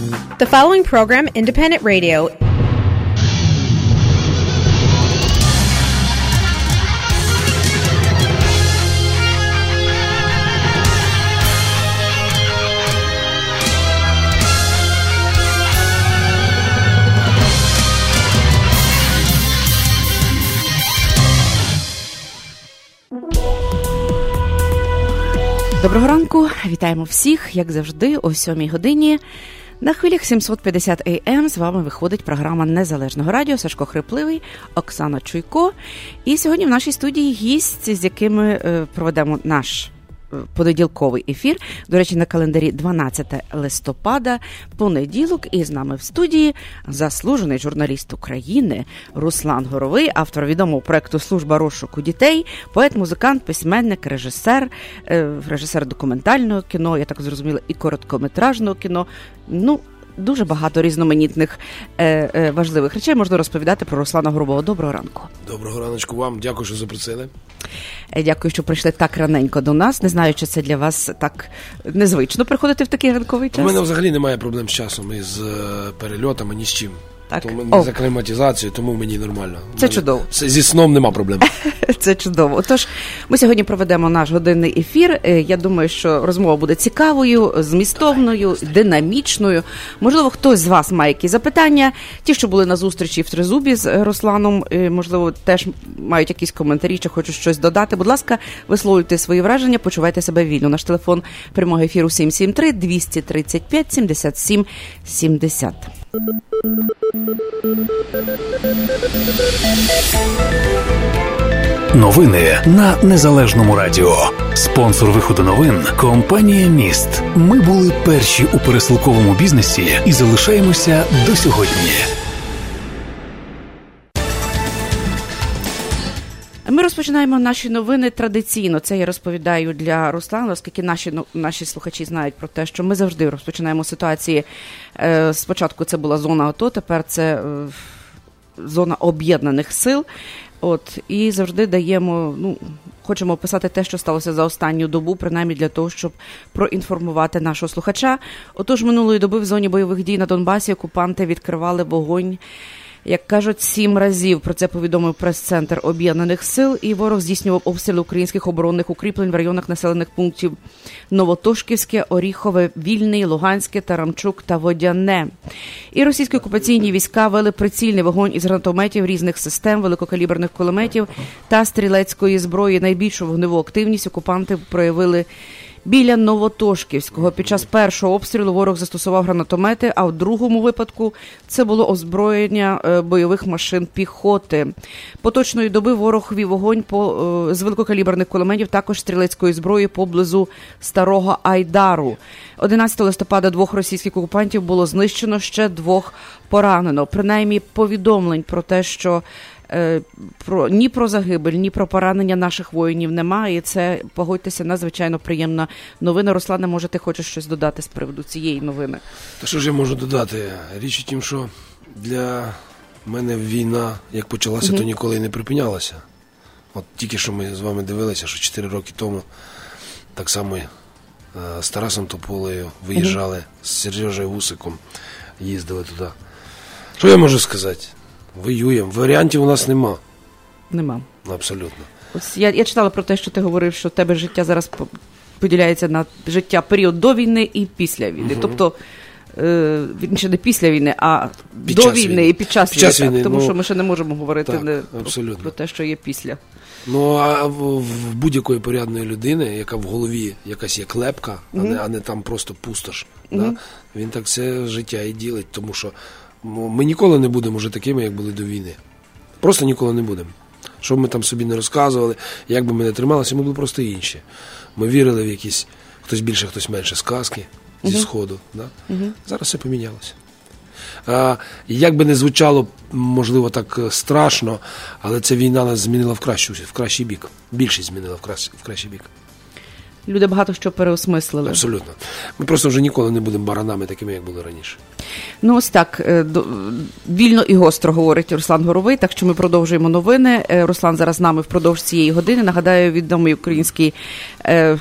The following program, Independent Radio, Доброго ранку, вітаємо всіх, як завжди, о 7 годині. На хвилях 750 AM ем з вами виходить програма Незалежного радіо Сашко Хрипливий, Оксана Чуйко. І сьогодні в нашій студії гість, з якими е, проведемо наш понеділковий ефір. До речі, на календарі 12 листопада, понеділок, і з нами в студії заслужений журналіст України Руслан Горовий, автор відомого проекту Служба розшуку дітей, поет, музикант, письменник, режисер, е, режисер документального кіно, я так зрозуміла, і короткометражного кіно. Ну, дуже багато різноманітних е, е, важливих речей можна розповідати про Руслана Грубого. Доброго ранку. Доброго раночку вам. Дякую, що запросили. Е, дякую, що прийшли так раненько до нас. Не знаю, чи це для вас так незвично приходити в такий ранковий час. У мене взагалі немає проблем з часом із е, перельотами, ні з чим. Так. Тому О. за кліматизацію, тому мені нормально. Це Мене- чудово. Зі сном нема проблем. Це чудово. Отож, ми сьогодні проведемо наш годинний ефір. Е, Я думаю, що розмова буде цікавою, змістовною, динамічною. Можливо, хтось з вас має якісь запитання. Ті, що були на зустрічі в Тризубі з е, Русланом, е, можливо, теж мають якісь коментарі чи хочуть щось додати. Будь ласка, висловлюйте свої враження, почувайте себе вільно. Наш телефон прямого ефіру 773 235 77 70. Новини на незалежному радіо. Спонсор виходу новин компанія Міст. Ми були перші у пересилковому бізнесі і залишаємося до сьогодні. Розпочинаємо наші новини традиційно. Це я розповідаю для Руслана, оскільки наші ну, наші слухачі знають про те, що ми завжди розпочинаємо ситуації. Е, спочатку це була зона АТО, тепер це е, зона об'єднаних сил. От і завжди даємо. Ну хочемо описати те, що сталося за останню добу, принаймні для того, щоб проінформувати нашого слухача. Отож, минулої доби в зоні бойових дій на Донбасі окупанти відкривали вогонь. Як кажуть, сім разів про це повідомив прес-центр об'єднаних сил, і ворог здійснював обстріли українських оборонних укріплень в районах населених пунктів Новотошківське, Оріхове, Вільний, Луганське, Тарамчук та Водяне. І російські окупаційні війська вели прицільний вогонь із гранатометів різних систем, великокаліберних кулеметів та стрілецької зброї. Найбільшу вогневу активність окупанти проявили. Біля Новотошківського під час першого обстрілу ворог застосував гранатомети, а в другому випадку це було озброєння е, бойових машин піхоти. Поточної доби ворог вів вогонь по е, з великокаліберних кулеметів, також стрілецької зброї поблизу старого Айдару. 11 листопада двох російських окупантів було знищено, ще двох поранено. Принаймні повідомлень про те, що про ні про загибель, ні про поранення наших воїнів немає. І це погодьтеся надзвичайно приємна новина. Руслане, може, ти хочеш щось додати з приводу цієї новини? Та що ж я можу додати? Річ у тім, що для мене війна, як почалася, то ніколи і не припинялася. От тільки що ми з вами дивилися, що 4 роки тому так само е, з Тарасом Тополею виїжджали, з Сергією Гусиком їздили туди. Що я можу сказати? Воюємо. Варіантів у нас нема. Нема. Абсолютно. Ось я, я читала про те, що ти говорив, що в тебе життя зараз поділяється на життя період до війни і після війни. Тобто. е, він ще не після війни, а Під до війни, війни. і під час Під час війни, війни, тому ну, що ми ще не можемо говорити так, не, про- про те, що є після. Ну а в, в будь-якої порядної людини, яка в голові якась є клепка, а, не, а не там просто пустош, да? він так все життя і ділить, тому що ми ніколи не будемо вже такими, як були до війни. Просто ніколи не будемо. Що б ми там собі не розказували, як би ми не трималися, ми були просто інші. Ми вірили в якісь хтось більше, хтось менше сказки зі Сходу. Да? Зараз все помінялося. А, як би не звучало, можливо, так е, страшно, але ця війна нас змінила в кращу, в кращий бік. Більшість змінила в кращий, в кращий бік. Люди багато що переосмислили. Абсолютно. Ми просто вже ніколи не будемо баранами такими, як були раніше. Ну ось так е, вільно і гостро говорить Руслан Горовий. Так що ми продовжуємо новини. Е, Руслан зараз з нами впродовж цієї години. Нагадаю, відомий український. Е,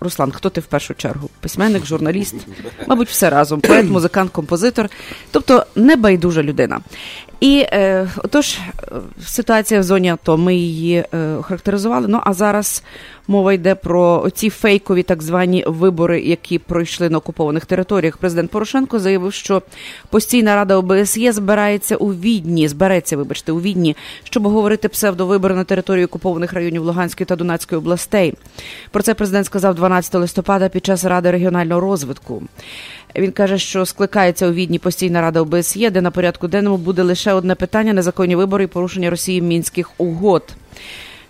Руслан, хто ти в першу чергу? Письменник, журналіст, мабуть, все разом. Поет, музикант, композитор, тобто небайдужа людина. І е, отож, ситуація в зоні АТО, ми її е, охарактеризували. Ну а зараз мова йде про ці фейкові так звані вибори, які пройшли на окупованих територіях. Президент Порошенко заявив, що постійна рада ОБСЄ збирається у Відні, збереться, вибачте, у Відні, щоб говорити псевдовибори на території окупованих районів Луганської та Донецької областей. Про це президент сказав 12 листопада під час ради регіонального розвитку. Він каже, що скликається у відні постійна рада ОБСЄ, де на порядку денному буде лише одне питання: незаконні вибори і порушення Росії мінських угод.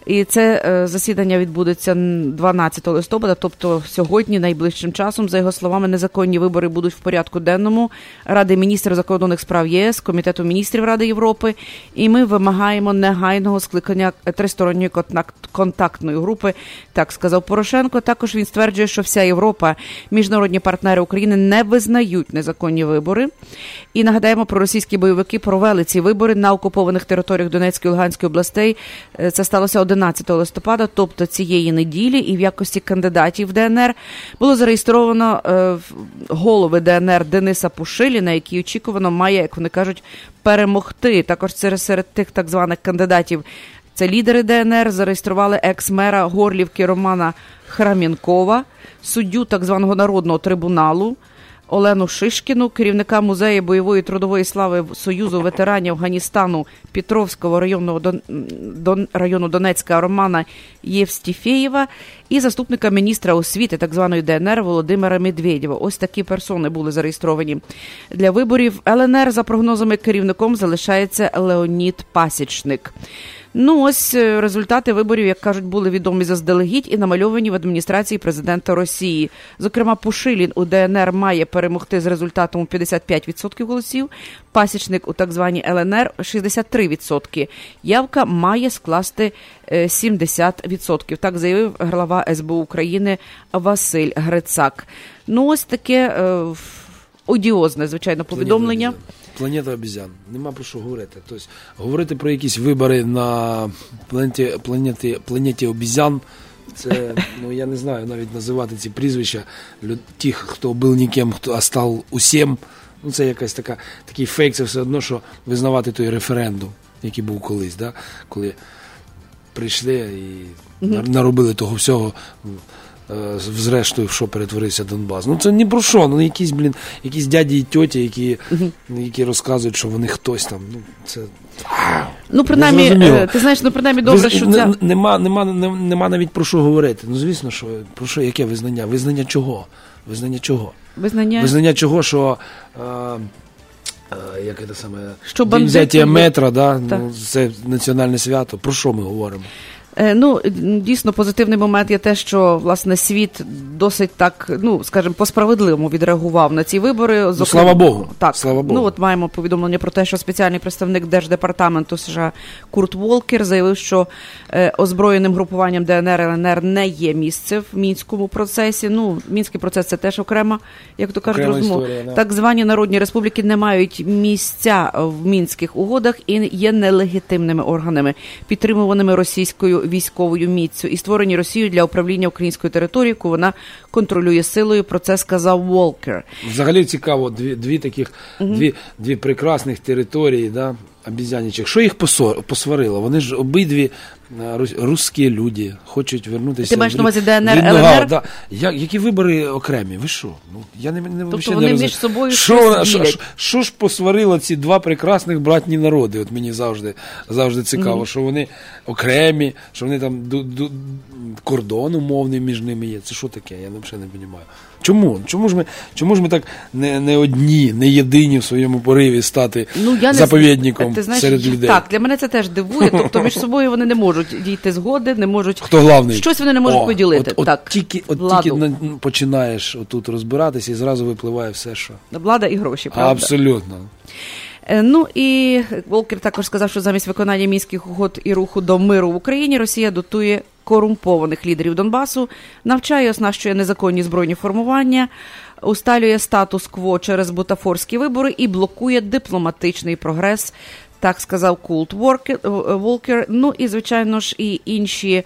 І це е, засідання відбудеться 12 листопада, тобто сьогодні, найближчим часом, за його словами, незаконні вибори будуть в порядку денному Ради міністрів закордонних справ ЄС, Комітету міністрів Ради Європи. І ми вимагаємо негайного скликання тристоронньої контактної групи. Так сказав Порошенко. Також він стверджує, що вся Європа, міжнародні партнери України не визнають незаконні вибори. І нагадаємо, про російські бойовики провели ці вибори на окупованих територіях Донецької і Луганської областей. Е, це сталося 11 листопада, тобто цієї неділі, і в якості кандидатів ДНР було зареєстровано е, голови ДНР Дениса Пушиліна, який очікувано має, як вони кажуть, перемогти. Також серед тих так званих кандидатів. Це лідери ДНР зареєстрували екс-мера Горлівки Романа Храмінкова, суддю так званого народного трибуналу. Олену Шишкіну, керівника музею бойової трудової слави Союзу ветеранів Афганістану Петровського районного Дон, району Донецька Романа Євстіфєєва і заступника міністра освіти так званої ДНР Володимира Медведєва. Ось такі персони були зареєстровані для виборів. ЛНР за прогнозами керівником залишається Леонід Пасічник. Ну ось е, результати виборів, як кажуть, були відомі заздалегідь і намальовані в адміністрації президента Росії. Зокрема, Пушилін у ДНР має перемогти з результатом 55% голосів. Пасічник у так званій ЛНР 63%. Явка має скласти 70%. Е, так заявив глава СБУ України Василь Грицак. Ну ось таке е, одіозне, звичайно, повідомлення. Планета обізян. Нема про що говорити. Тобто, говорити про якісь вибори на планеті планеті, планеті обізян. Це, ну я не знаю навіть називати ці прізвища тих, хто був ніким, хто а став усім. Ну, це якась така такий фейк, це все одно, що визнавати той референдум, який був колись, да? коли прийшли і наробили того всього. Е, зрештою, в що перетворився Донбас. Ну це ні про що. Ну якісь, блін, якісь дяді і тьоті, які які розказують, що вони хтось там. Ну, це... Ну, принаймні, е, ти знаєш, ну принаймні добре, що це. Нема, нема, нема навіть про що говорити. Ну, звісно, що про що, яке визнання? Визнання чого? Визнання чого? Визнання Визнання чого, що. А, як це саме що взяття метра, да? Ну, це національне свято. Про що ми говоримо? Е, ну, дійсно, позитивний момент є те, що власне світ досить так, ну скажімо, по справедливому відреагував на ці вибори. Ну, слава Богу. Так, слава Богу. Ну от маємо повідомлення про те, що спеціальний представник держдепартаменту США Курт Волкер заявив, що е, озброєним групуванням ДНР і ЛНР не є місце в мінському процесі. Ну, мінський процес це теж окрема, як то кажуть, розмова. Так звані народні республіки не мають місця в мінських угодах і є нелегітимними органами, підтримуваними російською військовою міцю і створені Росією для управління українською територією, яку вона контролює силою. Про це сказав Волкер. Взагалі цікаво, дві дві таких, угу. дві дві прекрасних території, да, обізянічих. Що їх посварило? Вони ж обидві русські люди хочуть вернутися. Ти маєш на увазі ДНР, ЛНР? Да. Я, які вибори окремі? Ви що? Ну, я не, не, тобто вони не між собою що, що, що, що ж посварило ці два прекрасних братні народи? От мені завжди завжди цікаво, mm-hmm. що вони окремі, що вони там ду, ду, кордон умовний між ними є. Це що таке? Я взагалі не розумію. Чому? Чому ж ми чому ж ми так не не одні, не єдині в своєму пориві стати ну, я заповідником не, ти знаєш, серед людей? Так, для мене це теж дивує. Тобто між собою вони не можуть дійти згоди, не можуть Хто главний? щось вони не можуть О, поділити. От, так, от Тільки от тільки починаєш отут розбиратися і зразу випливає все, що влада і гроші. правда? Абсолютно. Е, ну і Волкер також сказав, що замість виконання мінських угод і руху до миру в Україні Росія дотує корумпованих лідерів Донбасу, навчає, оснащує незаконні збройні формування, усталює статус-кво через бутафорські вибори і блокує дипломатичний прогрес. Так сказав Култ Волкер. Ну і звичайно ж і інші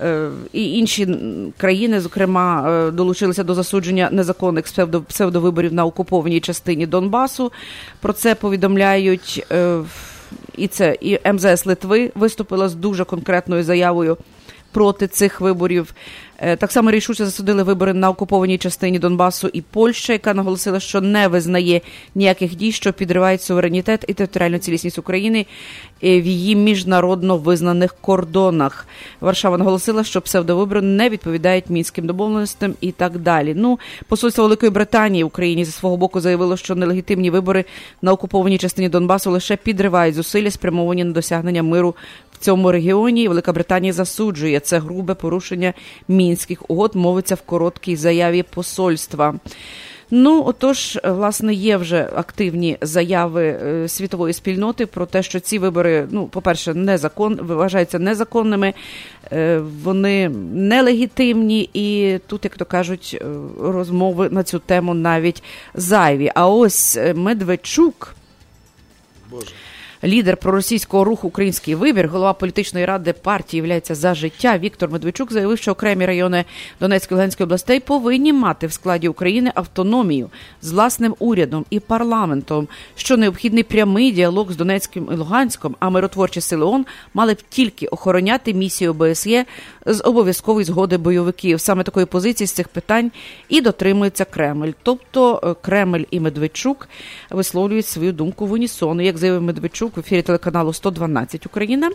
Е, і інші країни, зокрема, е, долучилися до засудження незаконних псевдовиборів на окупованій частині Донбасу. Про це повідомляють е, і це і МЗС Литви виступила з дуже конкретною заявою проти цих виборів. Е, так само рішуче засудили вибори на окупованій частині Донбасу і Польща, яка наголосила, що не визнає ніяких дій, що підривають суверенітет і територіальну цілісність України е, в її міжнародно визнаних кордонах. Варшава наголосила, що псевдовибори не відповідають мінським домовленостям і так далі. Ну, посольство Великої Британії в Україні зі свого боку заявило, що нелегітимні вибори на окупованій частині Донбасу лише підривають зусилля, спрямовані на досягнення миру цьому регіоні. Велика Британія засуджує це грубе порушення мінських угод. Мовиться в короткій заяві посольства. Ну, отож, власне, є вже активні заяви е, світової спільноти про те, що ці вибори, ну, по-перше, незакон вважаються незаконними, е, вони нелегітимні, і тут, як то кажуть, е, розмови на цю тему навіть зайві. А ось Медведчук. Боже лідер проросійського руху Український вибір, голова політичної ради партії являється за життя. Віктор Медведчук заявив, що окремі райони Донецької Луганської областей повинні мати в складі України автономію з власним урядом і парламентом, що необхідний прямий діалог з Донецьким і Луганськом, а миротворчі сили ООН мали б тільки охороняти місію ОБСЄ з обов'язкової згоди бойовиків. Саме такої позиції з цих питань і дотримується Кремль. Тобто е, Кремль і Медведчук висловлюють свою думку в унісону, як заявив Медведчук в ефірі телеканалу 112 Україна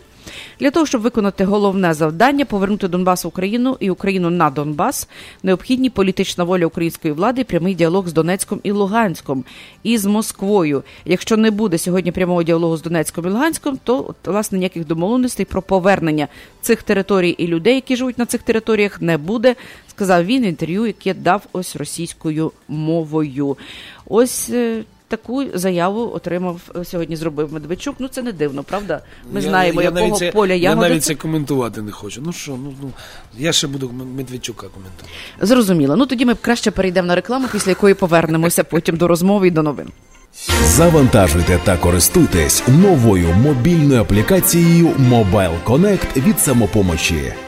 для того, щоб виконати головне завдання повернути Донбас в Україну і Україну на Донбас, необхідні політична воля української влади, прямий діалог з Донецьком і Луганськом і з Москвою. Якщо не буде сьогодні прямого діалогу з Донецьком і Луганськом, то власне ніяких домовленостей про повернення цих територій і людей, які живуть на цих територіях, не буде. Сказав він в інтерв'ю, яке дав ось російською мовою. Ось е, таку заяву отримав е, сьогодні. Зробив Медведчук. Ну це не дивно, правда? Ми я, знаємо, я, якого навіть це, поля ягоди. Я навіть це коментувати не хочу. Ну що, ну ну я ще буду Медведчука коментувати. Зрозуміло. Ну тоді ми краще перейдемо на рекламу, після якої повернемося потім до розмови і до новин. Завантажуйте та користуйтесь новою мобільною аплікацією Mobile Connect від самопомочі.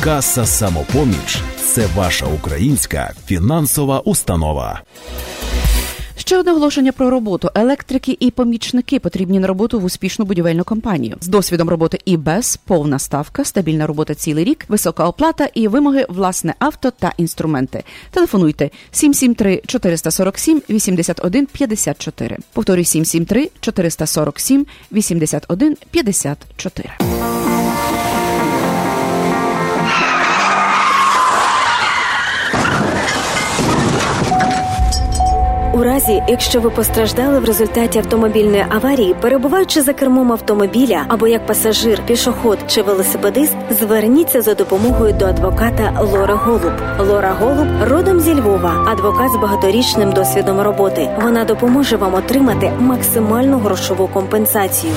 Каса самопоміч це ваша українська фінансова установа. Ще одне оголошення про роботу. Електрики і помічники потрібні на роботу в успішну будівельну компанію з досвідом роботи і без повна ставка, стабільна робота цілий рік, висока оплата і вимоги власне авто та інструменти. Телефонуйте 773 447 81 54. Повторюю 773 447 81 54. У разі, якщо ви постраждали в результаті автомобільної аварії, перебуваючи за кермом автомобіля або як пасажир, пішоход чи велосипедист, зверніться за допомогою до адвоката Лора Голуб. Лора Голуб родом зі Львова, адвокат з багаторічним досвідом роботи. Вона допоможе вам отримати максимальну грошову компенсацію.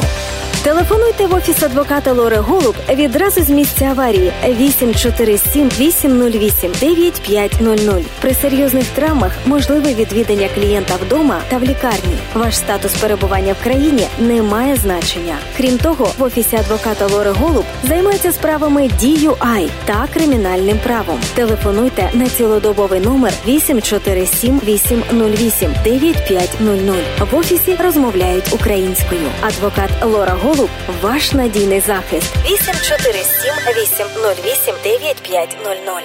Телефонуйте в офіс адвоката Лори Голуб відразу з місця аварії 847 808 9500. При серйозних травмах можливе відвідання клієнта вдома та в лікарні. Ваш статус перебування в країні не має значення. Крім того, в офісі адвоката Лори Голуб займаються справами DUI та кримінальним правом. Телефонуйте на цілодобовий номер 847 808 9500. В офісі розмовляють українською. Адвокат Лора Голуб Голуб ваш надійний захист 847 808 9500.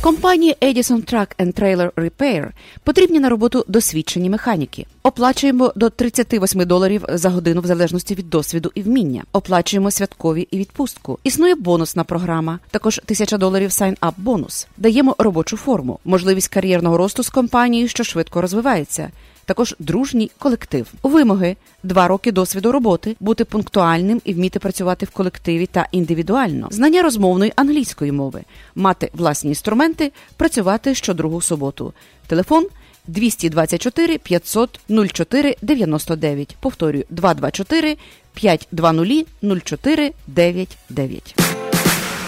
Компанії Edison Truck and Trailer Repair потрібні на роботу досвідчені механіки. Оплачуємо до 38 доларів за годину в залежності від досвіду і вміння. Оплачуємо святкові і відпустку. Існує бонусна програма, також 1000 доларів sign-up бонус. Даємо робочу форму, можливість кар'єрного росту з компанією, що швидко розвивається. Також дружній колектив. Вимоги два роки досвіду роботи, бути пунктуальним і вміти працювати в колективі та індивідуально, знання розмовної англійської мови, мати власні інструменти, працювати щодругу суботу. Телефон 224 500 04 99. Повторюю 224 520 04 99.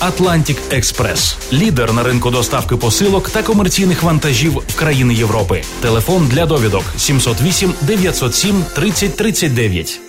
Atlantic Express. лідер на ринку доставки посилок та комерційних вантажів в країни Європи. Телефон для довідок 708 907 30 39.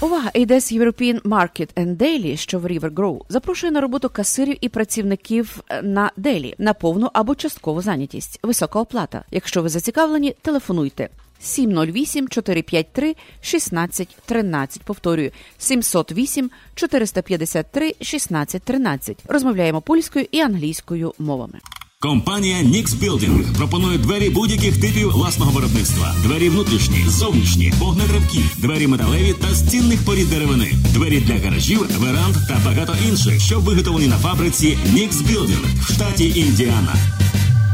Увага! ADS European Market and Daily, що в River Grove, запрошує на роботу касирів і працівників е, на Делі на повну або часткову зайнятість. Висока оплата. Якщо ви зацікавлені, телефонуйте 708 453 16 13. Повторюю 708 453 16 13. Розмовляємо польською і англійською мовами. Компанія Nix Building пропонує двері будь-яких типів власного виробництва: двері внутрішні, зовнішні, вогнетривкі, двері металеві та цінних порід деревини, двері для гаражів, веранд та багато інших, що виготовлені на фабриці Nix Building в штаті Індіана.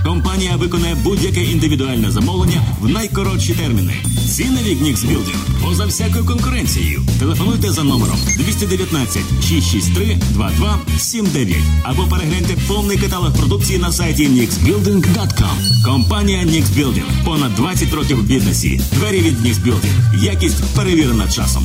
Компанія виконає будь-яке індивідуальне замовлення в найкоротші терміни. Ціни від Building поза всякою конкуренцією. Телефонуйте за номером 219 663 2279 або перегляньте повний каталог продукції на сайті nixbuilding.com. Компанія Nix Building. Понад 20 років в бізнесі. Двері від Nix Building. Якість перевірена часом.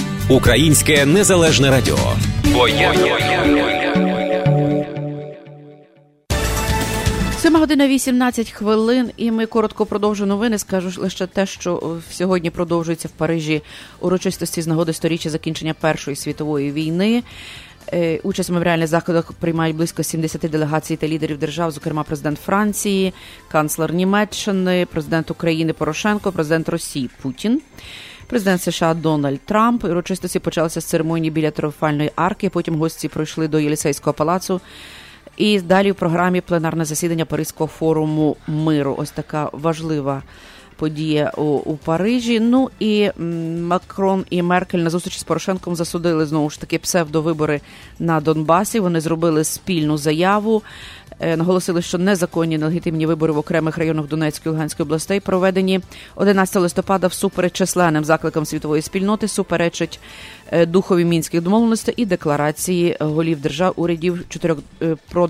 Українське незалежне радіо. Бо. Сьома година 18 хвилин, і ми коротко продовжуємо новини. Скажу лише те, що сьогодні продовжується в Парижі урочистості з нагоди сторіччя закінчення Першої світової війни. Е, участь в меморіальних заходах приймають близько 70 делегацій та лідерів держав, зокрема президент Франції, канцлер Німеччини, президент України Порошенко, президент Росії Путін. Президент США Дональд Трамп урочистості почалися з церемонії біля триумфальної арки. Потім гості пройшли до Єлісейського палацу. І далі в програмі пленарне засідання Паризького форуму миру. Ось така важлива подія у, у Парижі. Ну і Макрон і Меркель на зустрічі з Порошенком засудили знову ж таки псевдовибори на Донбасі. Вони зробили спільну заяву. Е, наголосили, що незаконні нелегітимні вибори в окремих районах Донецької і Луганської областей проведені. 11 листопада всупереч численним закликам світової спільноти суперечить духові мінських домовленостей і декларації голів держав урядів чотирьох е, про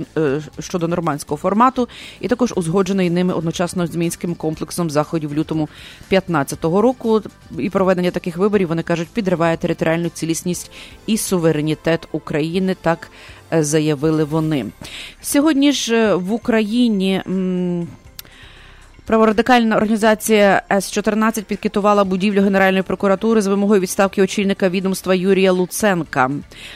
щодо нормандського формату, і також узгоджений ними одночасно з мінським комплексом заходів лютому 2015 року. І проведення таких виборів вони кажуть підриває територіальну цілісність і суверенітет України. Так заявили вони. Сьогодні ж е, в Україні. Праворадикальна організація С-14 підкетувала будівлю Генеральної прокуратури з вимогою відставки очільника відомства Юрія Луценка.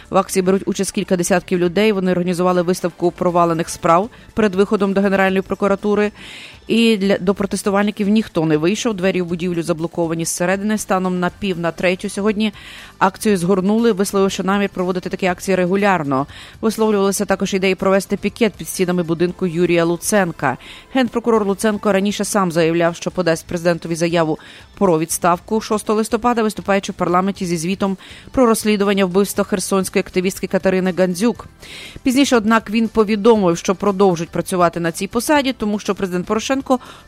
В акції беруть участь кілька десятків людей. Вони організували виставку провалених справ перед виходом до Генеральної прокуратури. І для до протестувальників ніхто не вийшов. Двері в будівлю заблоковані зсередини. Станом на пів на третю сьогодні акцію згорнули, висловивши намір проводити такі акції регулярно. Висловлювалися також ідеї провести пікет під стінами будинку Юрія Луценка. Генпрокурор Луценко раніше сам заявляв, що подасть президентові заяву про відставку 6 листопада, виступаючи в парламенті зі звітом про розслідування вбивства херсонської активістки Катерини Гандзюк. Пізніше, однак, він повідомив, що продовжить працювати на цій посаді, тому що президент Порошенко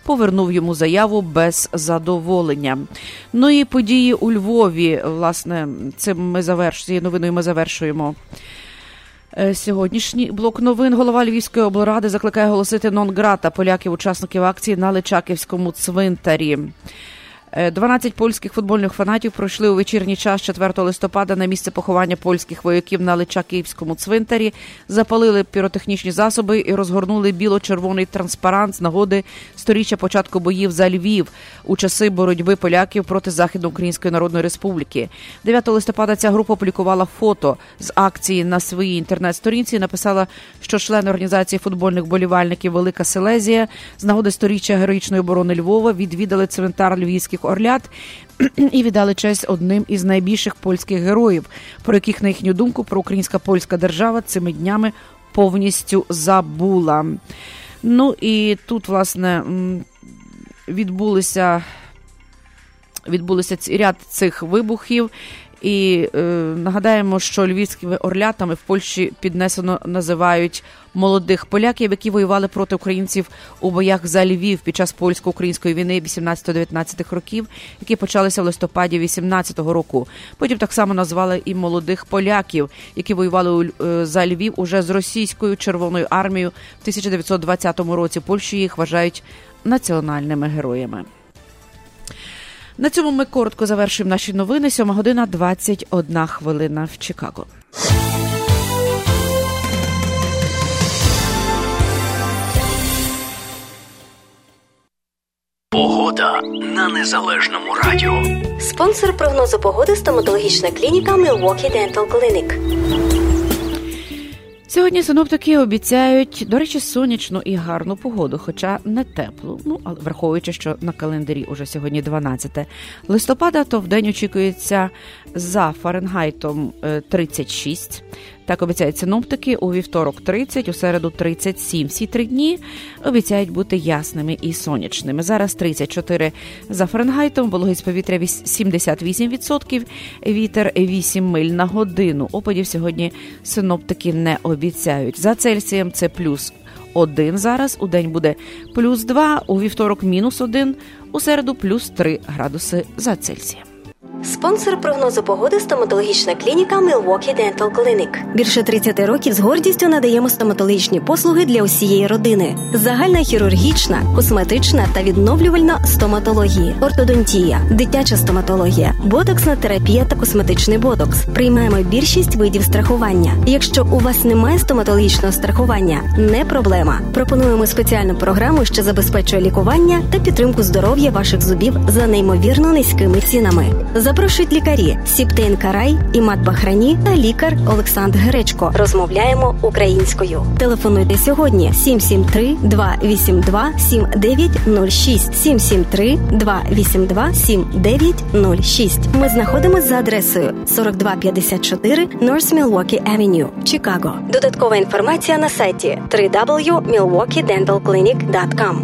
повернув йому заяву без задоволення. Ну і події у Львові, власне, цим ми заверш... новиною ми завершуємо. Е, Сьогоднішній блок новин голова Львівської облради закликає оголосити нон-грата поляків, учасників акції на Личаківському цвинтарі. Е, 12 польських футбольних фанатів пройшли у вечірній час 4 листопада на місце поховання польських вояків на Личаківському цвинтарі, запалили піротехнічні засоби і розгорнули біло-червоний транспарант з нагоди сторіччя початку боїв за Львів у часи боротьби поляків проти Західноукраїнської Народної Республіки. 9 листопада ця група опублікувала фото з акції на своїй інтернет-сторінці. і Написала, що члени організації футбольних болівальників Велика Селезія з нагоди сторіччя героїчної оборони Львова відвідали цвинтар львівських орлят і віддали честь одним із найбільших польських героїв, про яких, на їхню думку, проукраїнська польська держава цими днями повністю забула. Ну і тут, власне, відбулися відбулися ряд цих вибухів. І е, нагадаємо, що львівськими орлятами в Польщі піднесено називають молодих поляків, які воювали проти українців у боях за Львів під час польсько-української війни 18-19 років, які почалися в листопаді 18-го року. Потім так само назвали і молодих поляків, які воювали е, за Львів уже з російською червоною армією в 1920 році. Польщі їх вважають національними героями. На цьому ми коротко завершуємо наші новини. 7 година 21 хвилина в Чикаго. Погода на незалежному радіо. Спонсор прогнозу погоди стоматологічна клініка Milwaukee Dental Clinic. Сьогодні синоптики обіцяють, до речі, сонячну і гарну погоду, хоча не теплу. Ну, але враховуючи, що на календарі уже сьогодні 12 листопада, то в день очікується за Фаренгайтом е, 36. Так обіцяють синоптики у вівторок 30, у середу 37. Всі три дні обіцяють бути ясними і сонячними. Зараз 34 за Фаренгайтом, вологість повітря віс- 78%, вітер 8 миль на годину. Опадів сьогодні синоптики не обіцяють. За Цельсієм це плюс 1 зараз, у день буде плюс 2, у вівторок мінус 1, у середу плюс 3 градуси за Цельсієм. Спонсор прогнозу погоди стоматологічна клініка Milwaukee Dental Clinic. Більше 30 років з гордістю надаємо стоматологічні послуги для усієї родини: загальна хірургічна, косметична та відновлювальна стоматології, ортодонтія, дитяча стоматологія, ботоксна терапія та косметичний ботокс. Приймаємо більшість видів страхування. Якщо у вас немає стоматологічного страхування, не проблема. Пропонуємо спеціальну програму, що забезпечує лікування та підтримку здоров'я ваших зубів за неймовірно низькими цінами. Запрошують лікарі Сіптейн Карай, Імат Бахрані та лікар Олександр Гречко. Розмовляємо українською. Телефонуйте сьогодні 773 282 7906 773 282 7906. Ми знаходимося за адресою 4254 North Milwaukee Avenue, Чикаго. Додаткова інформація на сайті www.milwaukeedentalclinic.com.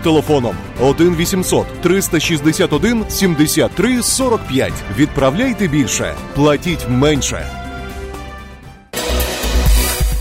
телефоном 1 800 361 73 45. Відправляйте більше, платіть менше.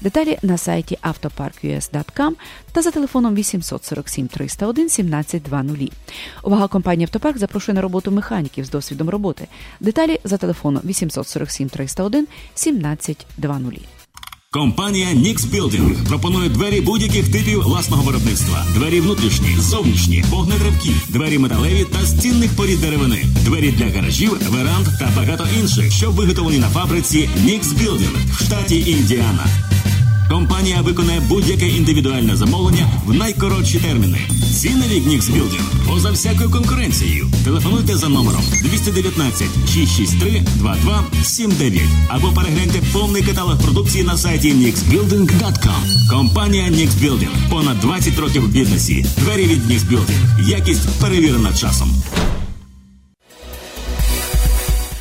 Деталі на сайті autopark.us.com та за телефоном 847 301 1720. Увага компанії Автопарк запрошує на роботу механіків з досвідом роботи. Деталі за телефоном 847 301 1720. Компанія Nix Building пропонує двері будь-яких типів власного виробництва: двері внутрішні, зовнішні, вогнетривкі, двері металеві та з цінних порід деревини, двері для гаражів, веранд та багато інших, що виготовлені на фабриці Nix Building в штаті Індіана. Компанія виконає будь-яке індивідуальне замовлення в найкоротші терміни. Ціни від Building поза всякою конкуренцією. Телефонуйте за номером 219 663 2279 або перегляньте повний каталог продукції на сайті nixbuilding.com. Компанія Nix Building. Понад 20 років в бізнесі. Двері від Nix Building. Якість перевірена часом.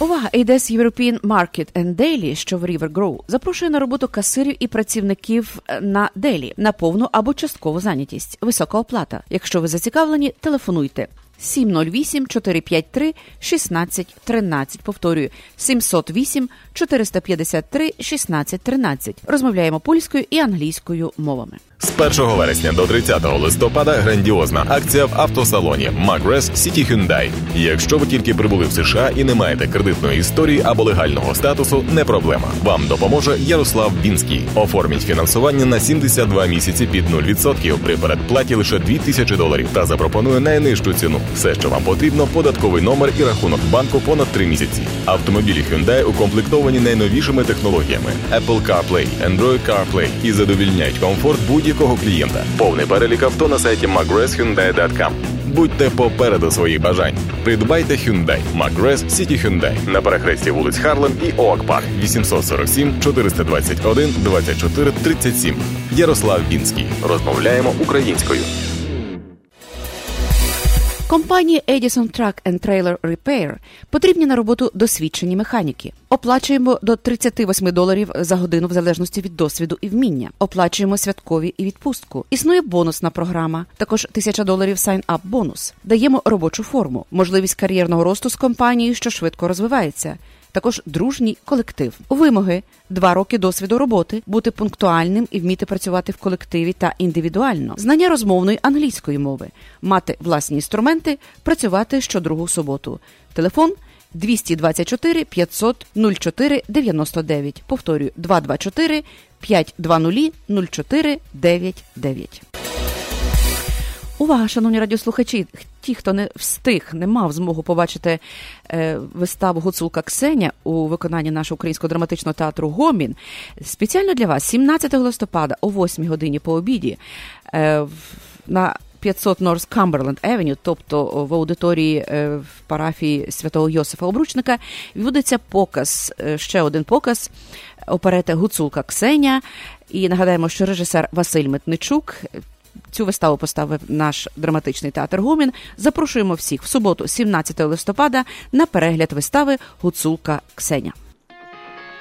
Увага! ADS European Market and Daily, що в River Grow, запрошує на роботу касирів і працівників е, на Daily на повну або часткову зайнятість. Висока оплата. Якщо ви зацікавлені, телефонуйте. 708 453 1613. Повторюю 708 453 1613. Розмовляємо польською і англійською мовами. З 1 вересня до 30 листопада грандіозна акція в автосалоні Magres City Hyundai. Якщо ви тільки прибули в США і не маєте кредитної історії або легального статусу, не проблема. Вам допоможе Ярослав Бінський. Оформіть фінансування на 72 місяці під 0% при передплаті лише 2000 доларів та запропонує найнижчу ціну. Все, що вам потрібно, податковий номер і рахунок банку понад 3 місяці. Автомобілі Hyundai укомплектовані найновішими технологіями Apple CarPlay, Android CarPlay і задовільняють комфорт будь-якого клієнта. Повний перелік авто на сайті mcgrathhyundai.com. Будьте попереду своїх бажань. Придбайте Hyundai McGrath City Hyundai на перехресті вулиць Харлем і Оак Парк 847 421 24 37. Ярослав Бінський. Розмовляємо українською. Компанії Edison Truck and Trailer Repair потрібні на роботу досвідчені механіки. Оплачуємо до 38 доларів за годину в залежності від досвіду і вміння. Оплачуємо святкові і відпустку. Існує бонусна програма, також 1000 доларів sign-up бонус. Даємо робочу форму, можливість кар'єрного росту з компанією, що швидко розвивається. Також дружній колектив. Вимоги: два роки досвіду роботи, бути пунктуальним і вміти працювати в колективі та індивідуально, знання розмовної англійської мови, мати власні інструменти, працювати щодругу суботу. Телефон 224 500 04 99. Повторюю 224 520 04 99. Увага, шановні радіослухачі, ті, хто не встиг, не мав змогу побачити е, виставу Гуцулка Ксеня у виконанні нашого українського драматичного театру Гомін. Спеціально для вас 17 листопада о 8 годині по обіді е, на 500 North Cumberland Avenue, тобто в аудиторії е, в парафії святого Йосифа Обручника, відбудеться показ, ще один показ оперети Гуцулка Ксеня. І нагадаємо, що режисер Василь Метничук. Цю виставу поставив наш драматичний театр Гумін. Запрошуємо всіх в суботу, 17 листопада, на перегляд вистави Гуцулка Ксеня.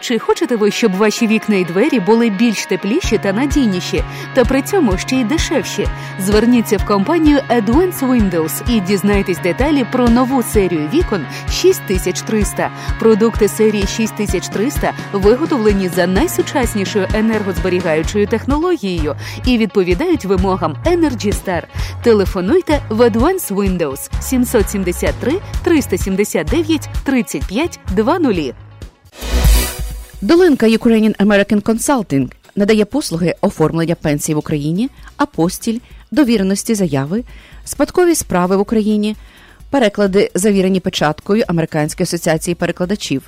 Чи хочете ви, щоб ваші вікна і двері були більш тепліші та надійніші, та при цьому ще й дешевші? Зверніться в компанію Advance Windows і дізнайтесь деталі про нову серію вікон 6300. Продукти серії 6300 виготовлені за найсучаснішою енергозберігаючою технологією і відповідають вимогам Energy Star. Телефонуйте в Advance Windows 773 379 35 20. Долинка Ukrainian American Consulting надає послуги оформлення пенсій в Україні, апостіль, довіреності заяви, спадкові справи в Україні, переклади, завірені печаткою Американської асоціації перекладачів,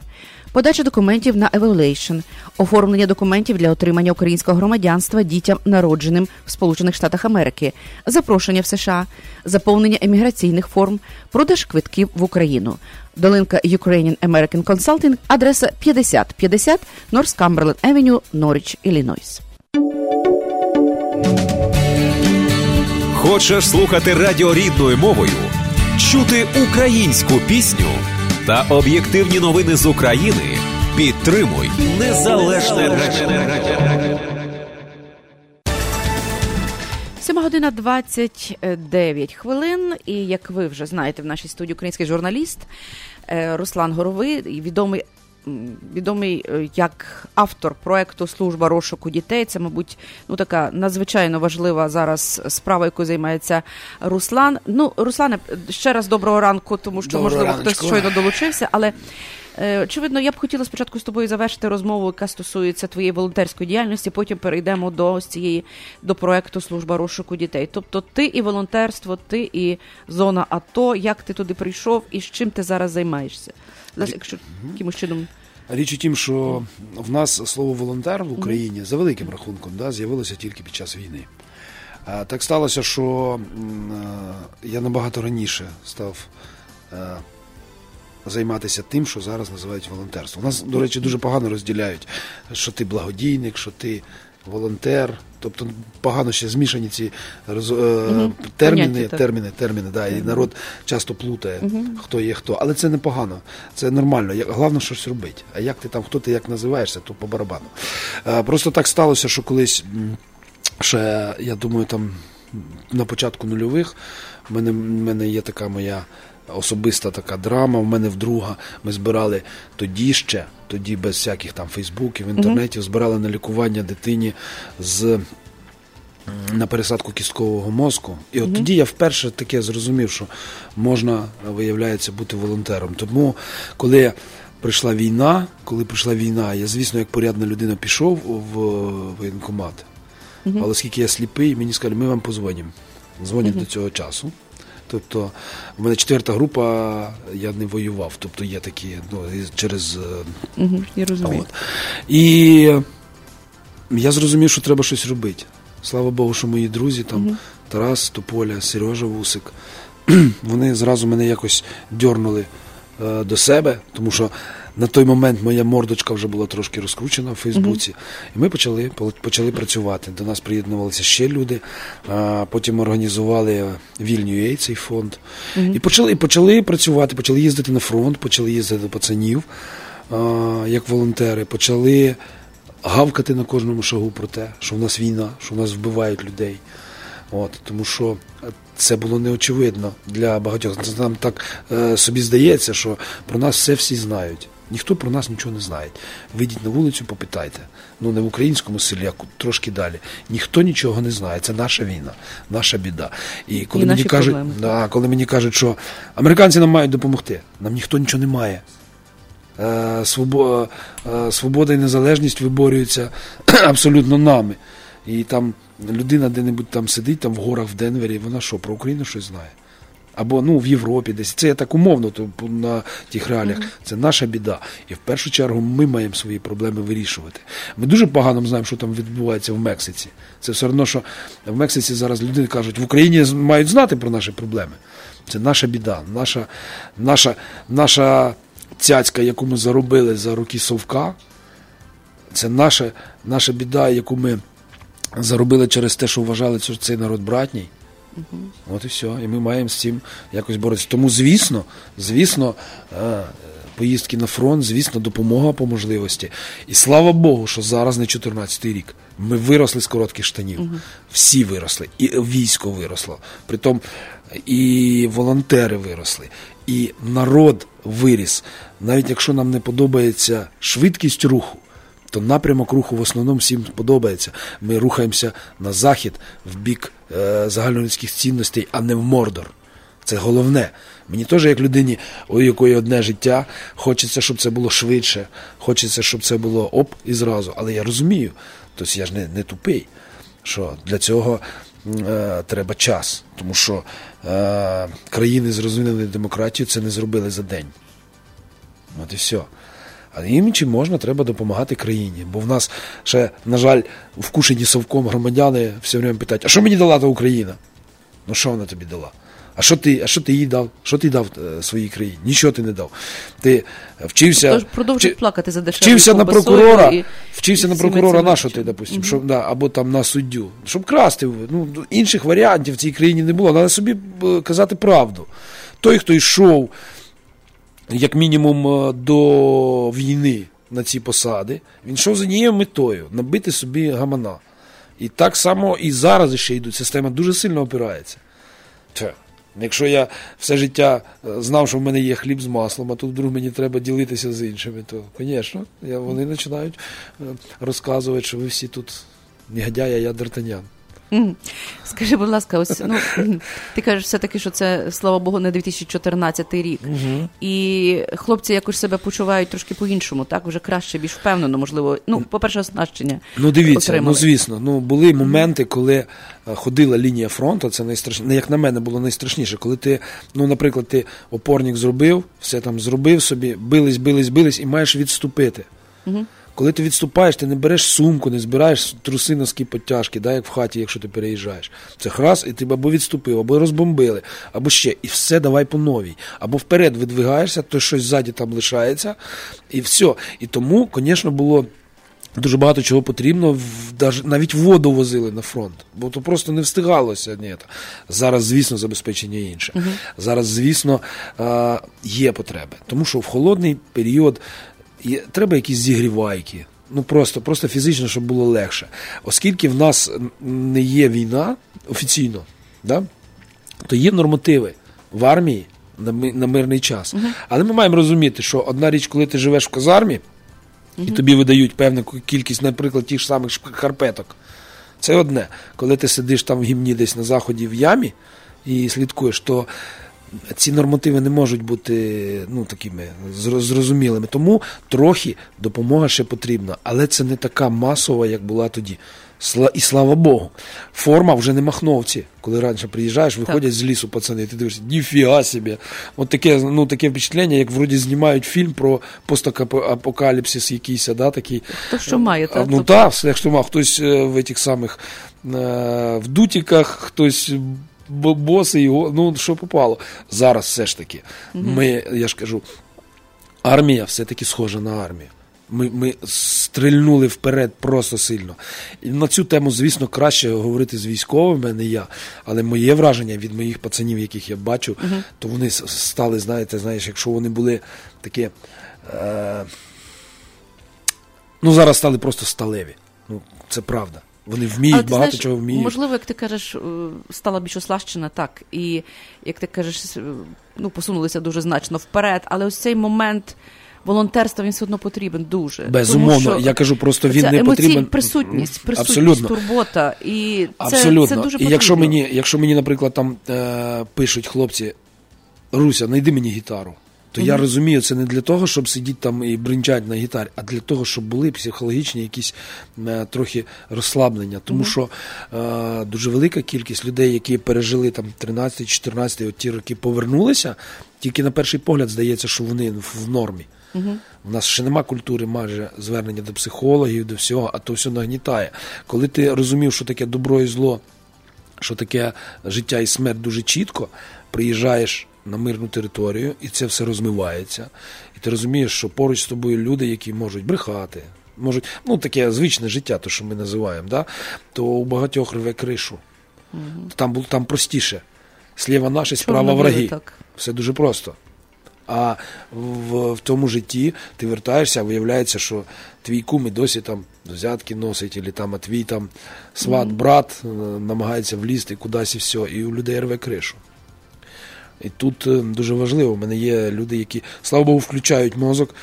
подача документів на evaluation, оформлення документів для отримання українського громадянства дітям, народженим в Сполучених Штатах Америки, запрошення в США, заповнення еміграційних форм, продаж квитків в Україну. Долинка Ukrainian American Consulting, адреса 5050 North Cumberland Avenue, Norwich, Іллінойс. Хочеш слухати радіо рідною мовою, чути українську пісню та об'єктивні новини з України? Підтримуй незалежне радіо. 7 година 29 хвилин. І як ви вже знаєте, в нашій студії український журналіст е, Руслан Горовий, відомий. Відомий е, як автор проекту Служба розшуку дітей. Це, мабуть, ну така надзвичайно важлива зараз справа, яку займається Руслан. Ну, Руслане, ще раз доброго ранку, тому що Доброго можливо раночку. хтось щойно долучився, але Очевидно, я б хотіла спочатку з тобою завершити розмову, яка стосується твоєї волонтерської діяльності. Потім перейдемо до цієї до проекту Служба розшуку дітей. Тобто, ти і волонтерство, ти і зона АТО. Як ти туди прийшов і з чим ти зараз займаєшся? Зараз, якщо якимось чином. Річ у тім, що в нас слово волонтер в Україні за великим рахунком да, з'явилося тільки під час війни. Так сталося, що е, я набагато раніше став е, займатися тим, що зараз називають волонтерством. У нас, до речі, дуже погано розділяють, що ти благодійник, що ти волонтер. Тобто погано ще змішані ці роз, е, терміни, Поняття, терміни, терміни, да, і народ часто плутає, хто є хто. Але це не погано, це нормально. Головне щось робити. А як ти там, хто ти як називаєшся, то по барабану. Е, Просто так сталося, що колись ще, я думаю, там на початку нульових в мене, в мене є така моя особиста така драма. В мене вдруга ми збирали тоді ще, тоді без всяких там фейсбуків, інтернетів, збирали на лікування дитині з на пересадку кісткового мозку. І от тоді я вперше таке зрозумів, що можна, виявляється, бути волонтером. Тому, коли прийшла війна, коли прийшла війна, я, звісно, як порядна людина пішов в воєнкомат. Але оскільки я сліпий, мені сказали, ми вам позвонимо. Дзвонять до цього часу. Тобто, в мене четверта група, я не воював. Тобто є такі, ну, через Угу, я розумію. От. І я зрозумів, що треба щось робити. Слава Богу, що мої друзі, там Тарас Тополя, Сережа Вусик, вони зразу мене якось дьорнули е, до себе, тому що на той момент моя мордочка вже була трошки розкручена в Фейсбуці. І ми почали, почали працювати. До нас приєднувалися ще люди. А, потім організували Вільнює, цей фонд. І почали, і почали працювати, почали їздити на фронт, почали їздити до пацанів а, як волонтери, почали гавкати на кожному шагу про те, що в нас війна, що в нас вбивають людей. От, тому що це було неочевидно для багатьох. Нам так е, собі здається, що про нас все всі знають. Ніхто про нас нічого не знає. Вийдіть на вулицю, попитайте. Ну не в українському селі, а трошки далі. Ніхто нічого не знає. Це наша війна, наша біда. І коли І мені кажуть, да, коли мені кажуть, що американці нам мають допомогти, нам ніхто нічого не має. Е, е, свобода і незалежність виборюються абсолютно нами. І там людина де-небудь там сидить, там в горах в Денвері, вона що, про Україну щось знає? Або ну, в Європі десь. Це я так умовно то, на тих реаліях. Це наша біда. І в першу чергу ми маємо свої проблеми вирішувати. Ми дуже погано знаємо, що там відбувається в Мексиці. Це все одно, що в Мексиці зараз люди кажуть, в Україні мають знати про наші проблеми. Це наша біда, наша, наша, наша цяцька, яку ми заробили за роки совка. Це наша, наша біда, яку ми заробили через те, що вважали, що цей народ братній. От і все. І ми маємо з цим якось боротися. Тому, звісно, звісно, е, поїздки на фронт, звісно, допомога по можливості. І слава Богу, що зараз не 14-й рік. Ми виросли з коротких штанів. Всі виросли. І військо виросло. Притом і волонтери виросли, і народ виріс. Навіть якщо нам не подобається швидкість руху, то напрямок руху в основному всім подобається. Ми рухаємося на захід в бік загальнолюдських цінностей, а не в Мордор. Це головне. Мені теж, як людині, у якої одне життя, хочеться, щоб це було швидше, хочеться, щоб це було оп і зразу. Але я розумію, тобто я ж не, не тупий, що для цього е, треба час. Тому що е, країни з розвиненою демократією це не зробили за день. От і все. А їм чи можна, треба допомагати країні. Бо в нас ще, на жаль, вкушені совком громадяни все время питають, а що мені дала та Україна? Ну що вона тобі дала? А що ти, а що ти їй дав? Що ти дав е, своїй країні? Нічого ти не дав. Ти вчився. Тож продовжують плакати за дешевою Вчився на прокурора, і- вчився і на прокурора, на що ти, допустим, щоб, да, або там на суддю. Щоб красти. Ну, інших варіантів в цій країні не було. Треба собі е, казати правду. Той, хто йшов, як мінімум, е, до війни на ці посади, він йшов за однією метою набити собі гамана. І так само і зараз ще йдуть. Система дуже сильно опирається. Тьфу. Якщо я все життя е, знав, що в мене є хліб з маслом, а тут вдруг мені треба ділитися з іншими, то, звісно, вони починають е, розказувати, що ви всі тут негодяї, а я Д'Артанян. Скажи, будь ласка, ось ну ти кажеш все-таки, що це слава Богу, не 2014 рік. Угу. І хлопці якось себе почувають трошки по-іншому, так вже краще, більш впевнено, можливо. Ну, по-перше, оснащення. Ну дивіться, отримали. ну звісно, ну були моменти, коли е, ходила лінія фронту. Це найстрашніше, як на мене, було найстрашніше, коли ти, ну, наприклад, ти опорник зробив, все там зробив собі, бились, бились, бились, і маєш відступити. Угу. Коли ти відступаєш, ти не береш сумку, не збираєш труси носки потяжки, да, як в хаті, якщо ти переїжджаєш. Це храс, і тебе або відступив, або розбомбили, або ще, і все давай по новій. Або вперед видвигаєшся, то щось ззаді там лишається, і все. І тому, звісно, було. Дуже багато чого потрібно, навіть воду возили на фронт, бо то просто не встигалося. Ні. Зараз, звісно, забезпечення інше. Зараз, звісно, є потреби. Тому що в холодний період є, треба якісь зігрівайки. Ну просто просто фізично, щоб було легше. Оскільки в нас не є війна офіційно, да, то є нормативи в армії на, на мирний час. Угу. Але ми маємо розуміти, що одна річ, коли ти живеш в казармі, і uh-huh. тобі видають певну кількість, наприклад, тих самих шкарпеток. Це одне. Коли ти сидиш там в гімні десь на заході в ямі і слідкуєш, то ці нормативи не можуть бути ну, такими зрозумілими. Тому трохи допомога ще потрібна, але це не така масова, як була тоді. І слава Богу, форма вже не махновці. Коли раніше приїжджаєш, виходять так. з лісу пацани, і ти дивишся, ніфіга собі. От таке ну, таке впечатлення, як вроді знімають фільм про постапокаліпсис якийсь, да, такий. То що має, так? Ну так, все, що має. Хтось е, в этих самих е, в дутіках, хтось боси його, ну що попало. Зараз все ж таки. Ми, я ж кажу, армія все-таки схожа на армію. Ми ми стрільнули вперед просто сильно. І на цю тему, звісно, краще говорити з військовими, не я. Але моє враження від моїх пацанів, яких я бачу, uh-huh. то вони стали, знаєте, знаєш, якщо вони були такі. Е, ну, зараз стали просто сталеві. Ну, Це правда. Вони вміють, Але, багато знаєш, чого вміють. Можливо, як ти кажеш, стала більш ослащена, так. І як ти кажеш, ну, посунулися дуже значно вперед. Але ось цей момент волонтерства він все одно потрібен дуже. Безумовно, Тому, що я кажу, просто він не потрібен. Присутність, присутність, Абсолютно. турбота. І це, Абсолютно. це дуже І якщо мені, якщо мені, наприклад, там е, пишуть хлопці, Руся, знайди мені гітару. То mm-hmm. я розумію, це не для того, щоб сидіти там і бринчати на гітарі, а для того, щоб були психологічні якісь е, трохи розслаблення. Тому mm-hmm. що е, дуже велика кількість людей, які пережили там 13-14 от ті роки, повернулися, тільки на перший погляд здається, що вони в нормі. Mm-hmm. У нас ще нема культури майже звернення до психологів, до всього, а то все нагнітає. Коли ти розумів, що таке добро і зло, що таке життя і смерть дуже чітко, приїжджаєш на мирну територію, і це все розмивається. І ти розумієш, що поруч з тобою люди, які можуть брехати, можуть, ну таке звичне життя, то що ми називаємо, да? то у багатьох рве кришу. Угу. Там там простіше. Сліва наші, справа враги. Так? Все дуже просто. А в, в тому житті ти вертаєшся, а виявляється, що твій кум і досі там взятки носить, або там, а твій там сват, брат намагається влізти кудись і все, і у людей рве кришу. І тут е, дуже важливо, у мене є люди, які, слава Богу, включають мозок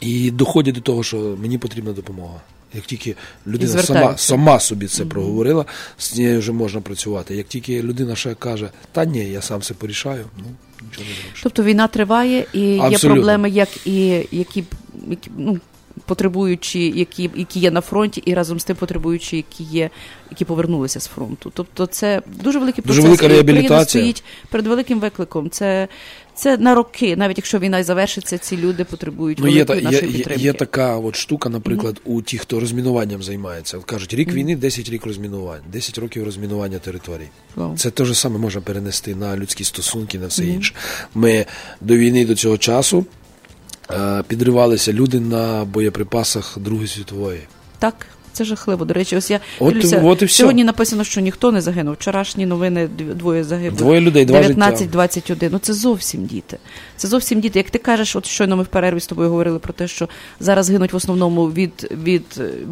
і доходять до того, що мені потрібна допомога. Як тільки людина сама сама собі це mm-hmm. проговорила, з нею вже можна працювати. Як тільки людина ще каже, та ні, я сам все порішаю, ну нічого не зробиш. Тобто війна триває і Абсолютно. є проблеми, як і які, які ну, потребуючі, які які є на фронті, і разом з тим потребуючі, які є, які повернулися з фронту. Тобто, це дуже великий процес. Дуже велика реабілітація. стоїть перед великим викликом. Це це на роки, навіть якщо війна завершиться, ці люди потребують ну, великої є, нашої є, підтримки. Є така от штука, наприклад, mm-hmm. у тих, хто розмінуванням займається. Кажуть, рік mm-hmm. війни, 10 рік розмінування, 10 років розмінування територій. Wow. Це те ж саме можна перенести на людські стосунки, на все mm-hmm. інше. Ми до війни, до цього часу підривалися люди на боєприпасах Другої світової. Так. Це жахливо. До речі, ось я от, дивлюся, от і сьогодні написано, що ніхто не загинув. Вчорашні новини двоє загиблих. Двоє людей, 19-21. Ну це зовсім діти. Це зовсім діти. Як ти кажеш, от щойно ми в перерві з тобою говорили про те, що зараз гинуть в основному від від,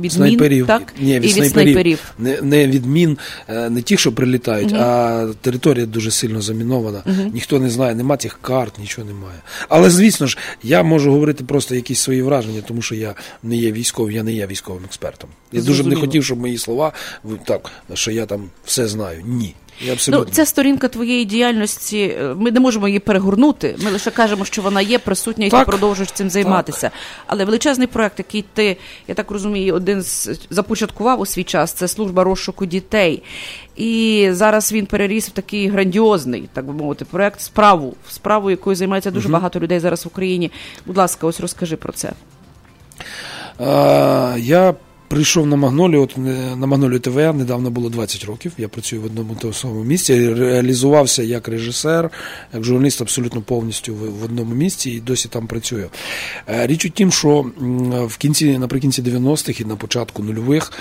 від снайперів. мін, так? Ні, від і від снайперів. снайперів. Не, не від мін, не ті, що прилітають, угу. а територія дуже сильно замінована. Угу. Ніхто не знає, нема тих карт, нічого немає. Але звісно ж, я можу говорити просто якісь свої враження, тому що я не є військовим, я не є військовим експертом. Я дуже б не хотів, щоб мої слова так, що я там все знаю. Ні. Я Ну, ця сторінка твоєї діяльності. е, Ми не можемо її перегорнути. Ми лише кажемо, що вона є присутня, і Так. ти продовжуєш цим займатися. Але величезний проект, який ти, я так розумію, один з започаткував у свій час, це служба розшуку дітей. І зараз він переріс в такий грандіозний, так би мовити, проект справу, справу, якою займається дуже багато людей зараз в Україні. Будь ласка, ось розкажи про це. Я прийшов на Магнолію, от е, на Магнолію ТВ недавно було 20 років. Я працюю в одному тому самому місці. Реалізувався як режисер, як журналіст абсолютно повністю в, в одному місці і досі там працюю. Е, Річ у тім, що в кінці, наприкінці 90-х і на початку нульових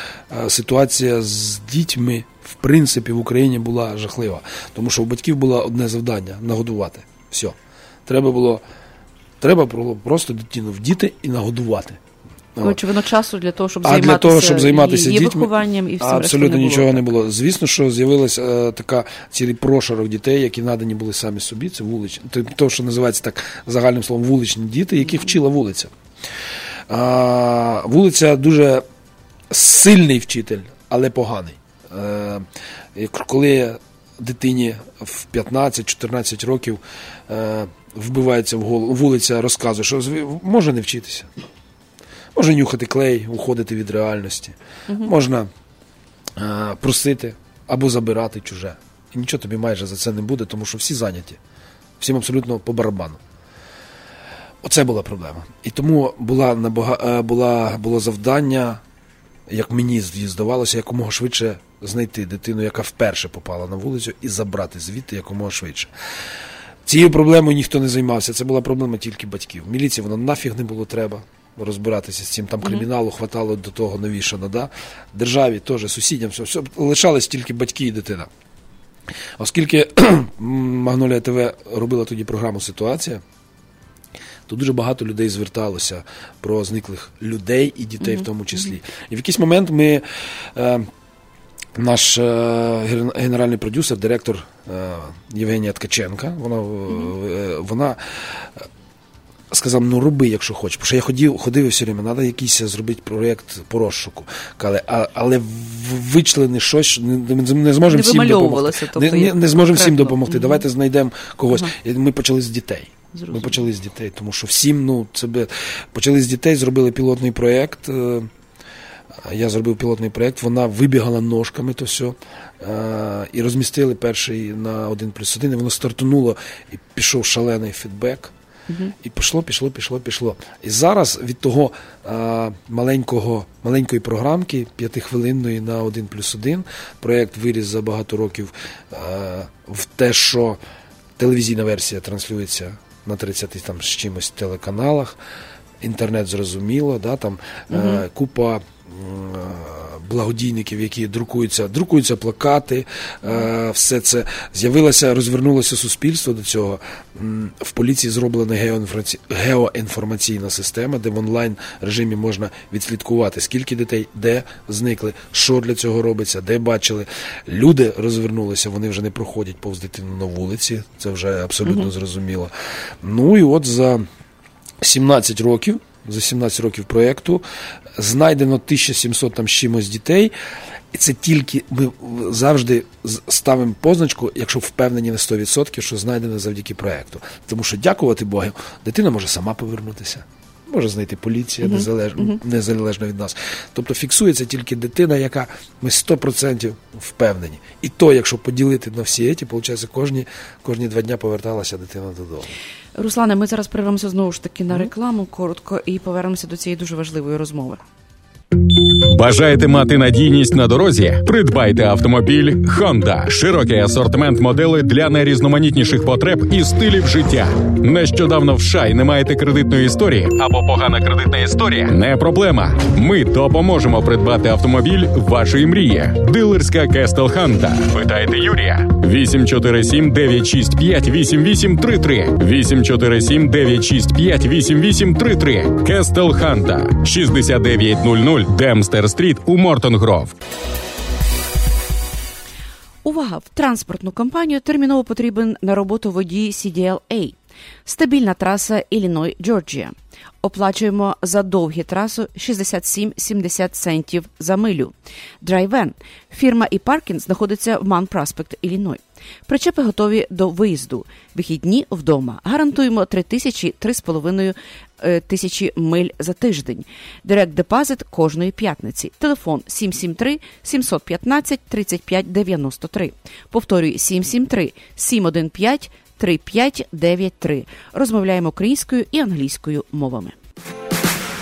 е, ситуація з дітьми. В принципі, в Україні була жахлива, тому що у батьків було одне завдання нагодувати. Все. Треба було, треба було просто дитину вдіти і нагодувати. От. Очевидно, часу для того, щоб А займатися, для того, щоб займатися її дітьми, вихованням і всім абсолютно не нічого було. не було. Звісно, що з'явилася е, така цілий прошарок дітей, які надані були самі собі. Це вуличні, то, що називається так загальним словом вуличні діти, яких вчила вулиця. А, вулиця дуже сильний вчитель, але поганий. Е, коли дитині в 15-14 років е, вбивається в голову, вулиця розказує, що може не вчитися. Може нюхати клей, уходити від реальності. Можна е, просити або забирати чуже. І нічого тобі майже за це не буде, тому що всі зайняті. Всім абсолютно по барабану. Оце була проблема. І тому була, набага, е, була, було завдання, як мені зд- здавалося, якомога швидше знайти дитину, яка вперше попала на вулицю, і забрати звідти якомога швидше. Цією проблемою ніхто не займався. Це була проблема тільки батьків. Міліції воно нафіг не було треба розбиратися з цим. Там криміналу хватало до того навішано. Да? Державі теж, сусідям, все, все. лишались тільки батьки і дитина. Оскільки Магнолія ТВ робила тоді програму Ситуація, то дуже багато людей зверталося про зниклих людей і дітей в тому числі. І в якийсь момент ми. Е, наш е, генеральний продюсер, директор е, Євгенія Ткаченка, вона, е, вона сказав: ну роби, якщо хочеш. Бо що я ходив, ходив і все время, треба якийсь зробити проєкт по розшуку. Але, а, але вичлени щось не, не, зможемо всім допомогти. тобто, не, не, не зможемо всім допомогти. Мгм. Давайте знайдемо когось. Ага. Ми почали з дітей. Ми почали з дітей, тому що всім, ну, це би почали з дітей, зробили пілотний проєкт. е, Я зробив пілотний проєкт, вона вибігала ножками то все. е, І розмістили перший на один плюс один, і воно стартануло, і пішов шалений фідбек. І пішло, пішло, пішло, пішло. І зараз від того а, маленького, маленької програмки, п'ятихвилинної на 1 плюс 1, проєкт виріс за багато років а, в те, що телевізійна версія транслюється на 30 там з чимось телеканалах, інтернет зрозуміло, да, там е, купа. Е, Благодійників, які друкуються, друкуються плакати, е, все це з'явилося, розвернулося суспільство до цього. В поліції зроблена геоінформаційна система, де в онлайн режимі можна відслідкувати, скільки дітей, де зникли, що для цього робиться, де бачили. Люди розвернулися, вони вже не проходять повз дитину на вулиці, це вже абсолютно зрозуміло. Ну і от за 17 років. За 17 років проєкту знайдено 1700 там чимось дітей. І це тільки ми завжди ставимо позначку, якщо впевнені на 100%, що знайдено завдяки проєкту. Тому що, дякувати Богу, дитина може сама повернутися. Може знайти поліція незалежно, незалежно від нас. Тобто фіксується тільки дитина, яка ми 100% впевнені. І то, якщо поділити на всі ці, виходить, кожні, кожні два дня поверталася дитина додому. Руслане, ми зараз перервемося знову ж таки на рекламу коротко і повернемося до цієї дуже важливої розмови. Бажаєте мати надійність на дорозі? Придбайте автомобіль Honda. Широкий асортимент моделей для найрізноманітніших потреб і стилів життя. Нещодавно в США і не маєте кредитної історії або погана кредитна історія? Не проблема. Ми допоможемо придбати автомобіль вашої мрії. Дилерська Castle Honda. Питайте Юрія. 847 965 8833 847 965 8833 Castle Honda 6900 Dempster Street у Morton Grove. Увага! В транспортну компанію терміново потрібен на роботу водій CDL A. Стабільна траса Іллінойс Джорджія. Оплачуємо за довгі трасу 67-70 центів за милю. Dry van. Фірма і паркінг знаходиться в Mount Prospect, Іллінойс. Причепи готові до виїзду. Вихідні вдома. Гарантуємо 3 тисячі 3,5 е, тисячі миль за тиждень. Direct deposit кожної п'ятниці. Телефон 773 715 35 93. Повторюю 773 715 3593. Розмовляємо українською і англійською мовами.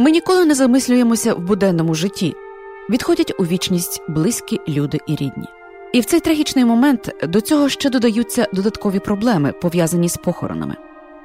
Ми ніколи не замислюємося в буденному житті. Відходять у вічність близькі люди і рідні. І в цей трагічний момент до цього ще додаються додаткові проблеми, пов'язані з похоронами.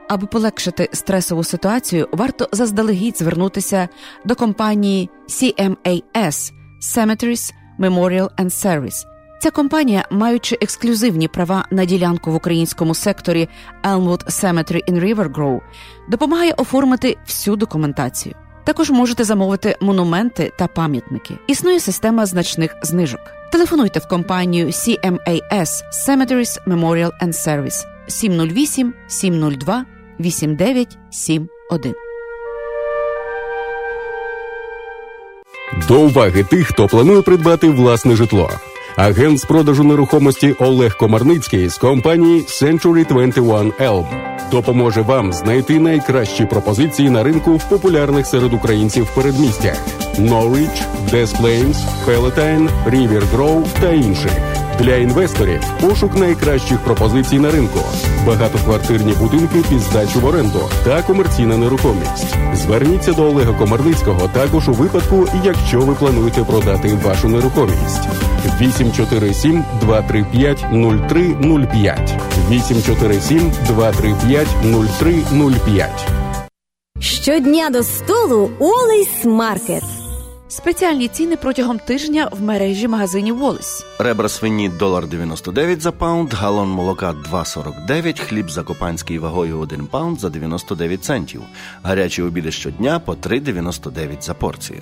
Аби полегшити стресову ситуацію, варто заздалегідь звернутися до компанії CMAS Cemeteries Memorial and Service. Ця компанія, маючи ексклюзивні права на ділянку в українському секторі Elmwood Cemetery in River Grove, допомагає оформити всю документацію. Також можете замовити монументи та пам'ятники. Існує система значних знижок. Телефонуйте в компанію CMAS Cemeteries Memorial and Service 708 702 8971. До уваги тих, хто планує придбати власне житло. Агент з продажу нерухомості Олег Комарницький з компанії Century 21 Elm допоможе вам знайти найкращі пропозиції на ринку в популярних серед українців передмістях Norwich, Des Plains, Palatine, River Grove та інших. Для інвесторів пошук найкращих пропозицій на ринку, багатоквартирні будинки під здачу в оренду та комерційна нерухомість. Зверніться до Олега Комарницького також у випадку, якщо ви плануєте продати вашу нерухомість. 847 235 0305 847 235 0305 Щодня до столу Олейс Маркет. Спеціальні ціни протягом тижня в мережі магазинів Волес. Ребра свині долар 99 за pound, галон молока 2,49, хліб закопанський вагою 1 pound за 99 центів. Гарячі обіди щодня по 3,99 за порцію.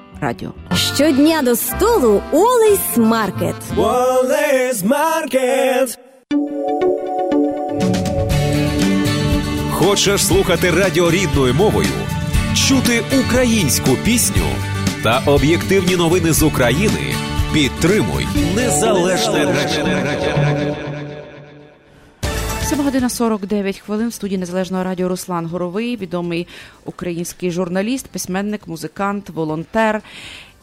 радіо. Щодня до столу Олейс Маркет. Wallace Market. Хочеш слухати радіо рідною мовою, чути українську пісню та об'єктивні новини з України? Підтримуй незалежне радіо. 7 година 49 хвилин в студії Незалежного радіо Руслан Горовий, відомий український журналіст, письменник, музикант, волонтер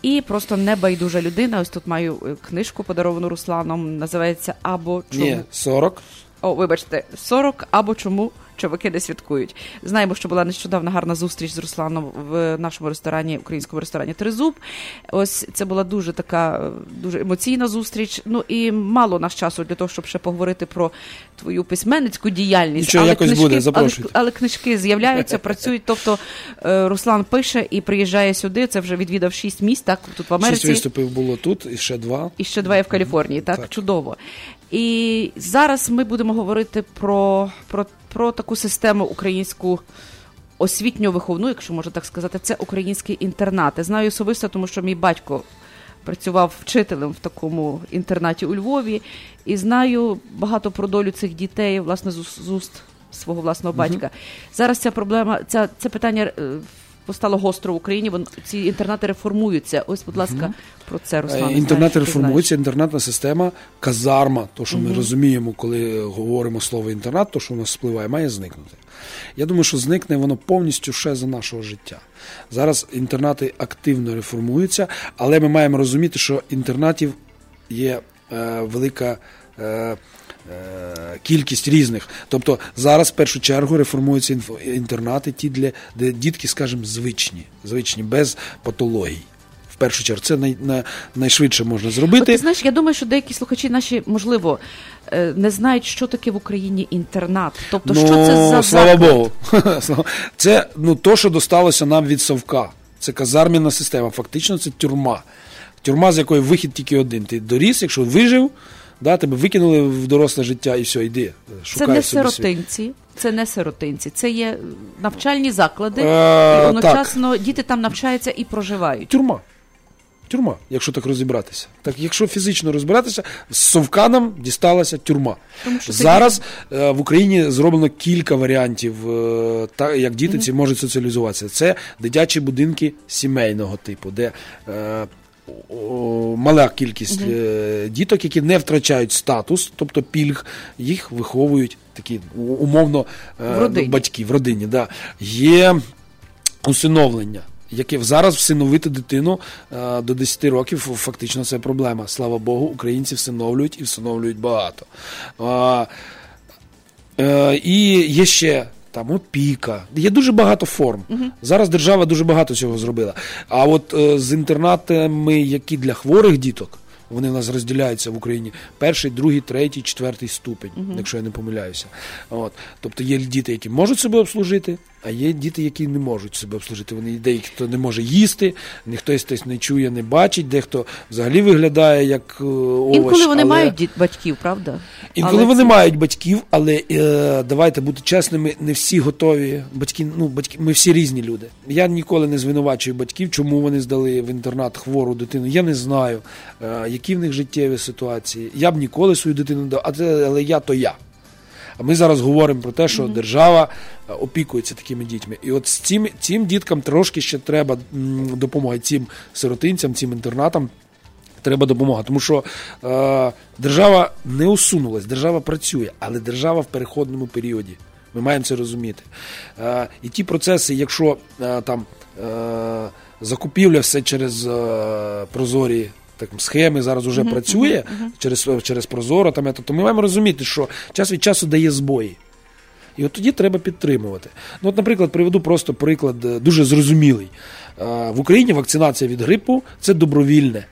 і просто небайдужа людина. Ось тут маю е, книжку подаровану Русланом. Називається Або чому Ні, 40. О, вибачте, 40 або чому чоловіки не святкують. Знаємо, що була нещодавно гарна зустріч з Русланом в нашому ресторані, українському ресторані Тризуб. Ось це була дуже така дуже емоційна зустріч. Ну і мало нас часу для того, щоб ще поговорити про твою письменницьку діяльність. Нічого, якось буде, але, запрошуйте. але книжки з'являються, працюють. Тобто е, Руслан пише і приїжджає сюди. Це вже відвідав шість міст, так тут в Америці. Шість виступів було тут, і ще два. І ще два є в Каліфорнії, так? Так. Чудово. І зараз ми будемо говорити про, про, про таку систему українську освітньо-виховну, якщо можна так сказати, це українські інтернати. Знаю особисто, тому що мій батько працював вчителем в такому інтернаті у Львові, і знаю багато про долю цих дітей, власне, з, уст- свого власного батька. Зараз ця проблема, ця, це питання. Постало гостро в Україні, вон ці інтернати реформуються. Ось, будь ласка, про це Руслан. Е, знаєш, Інтернет ти реформується, інтернетна система, казарма, то, що ми розуміємо, коли говоримо слово інтернат, то, що у нас спливає, має зникнути. Я думаю, що зникне воно повністю ще за нашого життя. Зараз інтернати активно реформуються, але ми маємо розуміти, що інтернатів є е, велика. Е, Кількість різних. Тобто зараз в першу чергу реформуються інтернати, ті, для, де дітки, скажімо, звичні, звичні, без патологій. В першу чергу, це най, на, найшвидше можна От, зробити. ти знаєш, я думаю, що деякі слухачі наші, можливо, е, не знають, що таке в Україні інтернат. Тобто, що це за Ну, слава заклад? Богу. Це ну, то, що досталося нам від Совка. Це казарміна система. Фактично, це тюрма. Тюрма, з якої вихід тільки один. Ти доріс, якщо вижив, да, тебе викинули в доросле життя і все, йди. Це не собі світ. сиротинці, це не сиротинці, це є навчальні заклади, Е, і одночасно діти там навчаються і проживають. Тюрма. Тюрма, якщо так розібратися. Так, якщо фізично розбиратися, з совка нам дісталася тюрма. Тому що Зараз е, в Україні зроблено кілька варіантів, е, та, як діти ці можуть соціалізуватися. Це дитячі будинки сімейного типу, де е, мала кількість е, діток, які не втрачають статус, тобто пільг, їх виховують такі умовно е, В батьки в родині. Да. Є усиновлення. Яке зараз всиновити дитину е, до 10 років фактично це проблема. Слава Богу, українці всиновлюють і всиновлюють багато. І є ще там опіка. Є дуже багато форм. Угу. Зараз держава дуже багато цього зробила. А от е, з інтернатами, які для хворих діток, вони в нас розділяються в Україні перший, другий, третій, четвертий ступень, Мгм. якщо я не помиляюся. От. Тобто є діти, які можуть себе обслужити, а є діти, які не можуть себе обслужити. Вони деякі хто не може їсти, ніхто хтось не чує, не бачить, дехто взагалі виглядає як е, овоч. Інколи вони але... мають діт- батьків, правда? Інколи Але вони це- мають батьків, але е, давайте бути чесними, не всі готові. Батьки, ну, батьки, ми всі різні люди. Я ніколи не звинувачую батьків, чому вони здали в інтернат хвору дитину. Я не знаю, е, які в них життєві ситуації. Я б ніколи свою дитину дав, але я то я. А ми зараз говоримо про те, що держава е, опікується такими дітьми. І от з цим, цим діткам трошки ще треба допомога цим сиротинцям, цим інтернатам. Треба допомога, тому що е, держава не усунулась, держава працює, але держава в переходному періоді. Ми маємо це розуміти. Е, і ті процеси, якщо е, там е, закупівля все через е, прозорі так, схеми зараз вже Мгм, працює, uh-huh. через, через прозоро, там, то ми маємо розуміти, що час від часу дає збої. І от тоді треба підтримувати. Ну, от, наприклад, приведу просто приклад е, дуже зрозумілий. Е, В Україні вакцинація від грипу це добровільне.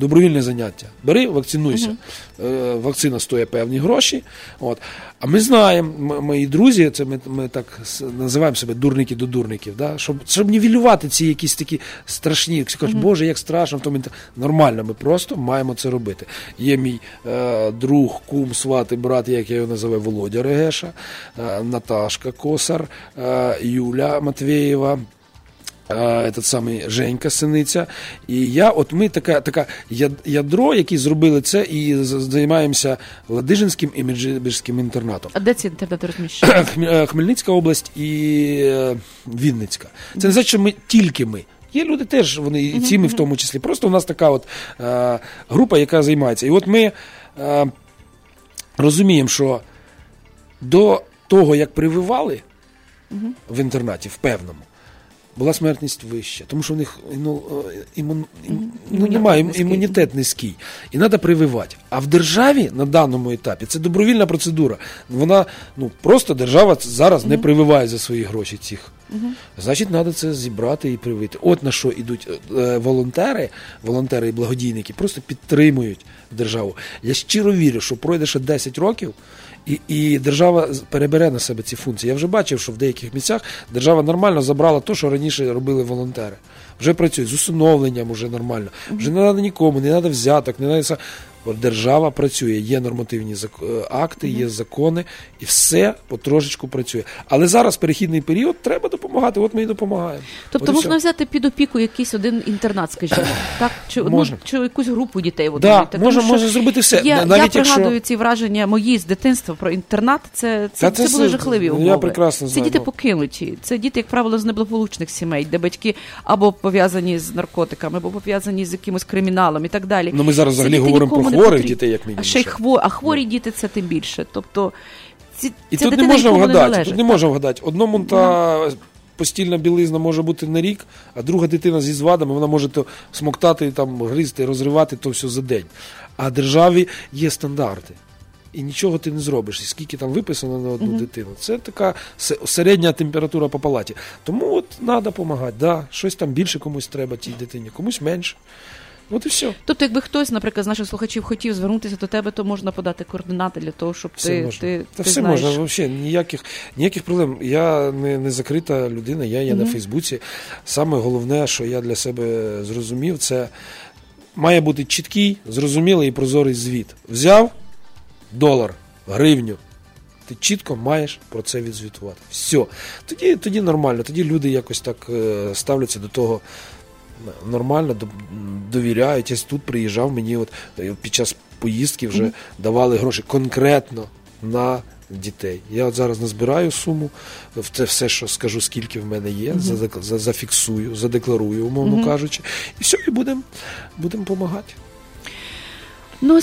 Добровільне заняття. Бери, вакцинуйся. Е, Вакцина стоїть певні гроші. От. А ми знаємо, мої друзі, це ми, ми так називаємо себе дурники до дурників, да? щоб, щоб нівелювати ці якісь такі страшні. Всі кажуть. Боже, як страшно в тому. Нормально, ми просто маємо це робити. Є мій е, друг, кум, сват і брат, як я його називаю, Володя Регеша, е, Наташка Косар, е, Юля Матвєєва. Этот самий Женька Синиця. І я, от ми така, така ядро, які зробили це, і займаємося Ладижинським і Меджибірським інтернатом. А де ці інтернати розміщені? Е, Хмельницька область і е, Вінницька. Це не значить, що ми тільки ми. Є люди теж, вони і ці ми в тому числі. Просто у нас така от е, група, яка займається. І от ми е, розуміємо, що до того, як прививали в інтернаті, в певному, була смертність вища, тому що в них ну, е, імун, ім- ну, немає ім- імунітет низький. І треба прививати. А в державі на даному етапі це добровільна процедура. Вона ну просто держава зараз не прививає за свої гроші цих. Значить, треба це зібрати і привити. От на що йдуть е, волонтери, волонтери і благодійники, просто підтримують державу. Я щиро вірю, що пройде ще 10 років, і, і держава перебере на себе ці функції. Я вже бачив, що в деяких місцях держава нормально забрала те, що раніше робили волонтери. Вже працюють з усиновленням, уже нормально. Вже не треба нікому, не треба взяток, не треба. Держава працює, є нормативні е, акти, є закони, і все потрошечку працює. Але зараз перехідний період треба допомагати. От ми і допомагаємо. Тобто От можна все. взяти під опіку якийсь один інтернат, скажімо, так? Чи, одну, чи якусь групу дітей Да, можна- можна зробити все. Я, Навіть я якщо- пригадую ці враження мої з дитинства про інтернат. Це, це, це, це були жахливі я умови. прекрасно Це діти ну. покинуті. Це діти, як правило, з неблагополучних сімей, де батьки або пов'язані з наркотиками, або пов'язані з якимось криміналом і так далі. Ну, ми зараз взагалі говоримо про хворих потрібні. дітей, як мінімум, А ще й хворі, а хворі діти це тим більше. Тобто ці, І ця тут не можна не вгадати. Тут не можна вгадати. Одному та постільна білизна може бути на рік, а друга дитина зі звадами, вона може то смоктати, там, гризти, розривати то все за день. А державі є стандарти. І нічого ти не зробиш. І скільки там виписано на одну Мгм. дитину. Це така середня температура по палаті. Тому от треба допомагати. Да, щось там більше комусь треба тій дитині, комусь менше. От і все. Тобто, якби хтось, наприклад, з наших слухачів хотів звернутися до тебе, то можна подати координати для того, щоб Все ти, можна. ти, Та ти все знаєш. можна, взагалі, ніяких, ніяких проблем. Я не, не закрита людина, я є на Фейсбуці. Саме головне, що я для себе зрозумів, це має бути чіткий, зрозумілий і прозорий звіт. Взяв долар, гривню. Ти чітко маєш про це відзвітувати. Все. Тоді, тоді нормально, тоді люди якось так е, ставляться до того нормально, до- довіряють. Я тут приїжджав, мені от е, під час поїздки вже давали гроші конкретно на дітей. Я от зараз назбираю суму, в це все, що скажу, скільки в мене є, задек- за- зафіксую, задекларую, умовно Мгм. кажучи, і все, і будемо будем допомагати. Ну,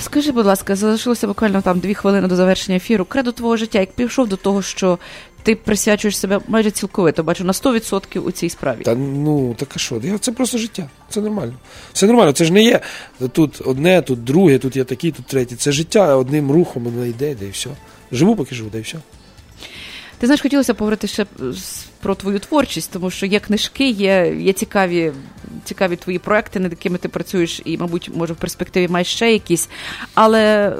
скажи, будь ласка, залишилося буквально там дві хвилини до завершення ефіру. Кредо твого життя, як пішов до того, що ти присвячуєш себе майже цілковито, бачу, на 100% у цій справі. Та ну так а що? Це просто життя. Це нормально. Все нормально. Це ж не є тут одне, тут друге, тут є такі, тут третє. Це життя одним рухом воно йде, де і все. Живу, поки живу, де і все. Ти знаєш, хотілося поговорити ще про твою творчість, тому що є книжки, є, є цікаві, цікаві твої проекти, над якими ти працюєш, і, мабуть, може, в перспективі маєш ще якісь. Але е,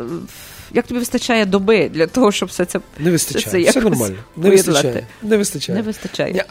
як тобі вистачає доби для того, щоб все це Не все вистачає. це Все, нормально. Не поєднати? вистачає. Не вистачає. Не вистачає. Я,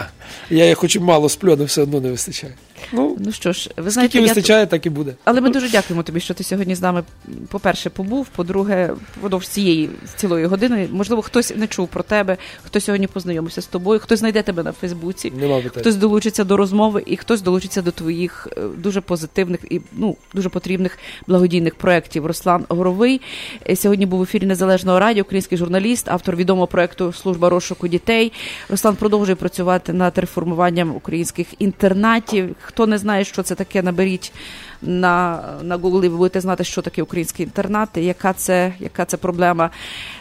Я як хоч і мало сплю, але все одно не вистачає. Ну, Ну що ж, ви знаєте, скільки я вистачає, так і буде. Але ми дуже дякуємо тобі, що ти сьогодні з нами, по-перше, побув, по-друге, впродовж цієї цілої години. Можливо, хтось не чув про тебе, хтось сьогодні познайомився з тобою, хтось знайде тебе на Фейсбуці, Нема хтось долучиться до розмови, і хтось долучиться до твоїх е, дуже позитивних і ну дуже потрібних благодійних проєктів. Руслан Горовий е, сьогодні був в ефірі Незалежного радіо, український журналіст, автор відомого проєкту Служба розшуку дітей. Руслан продовжує працювати над реформуванням українських інтернатів. Хто не знає, що це таке, наберіть на, на Google, і ви будете знати, що таке українські інтернати, яка це, яка це проблема.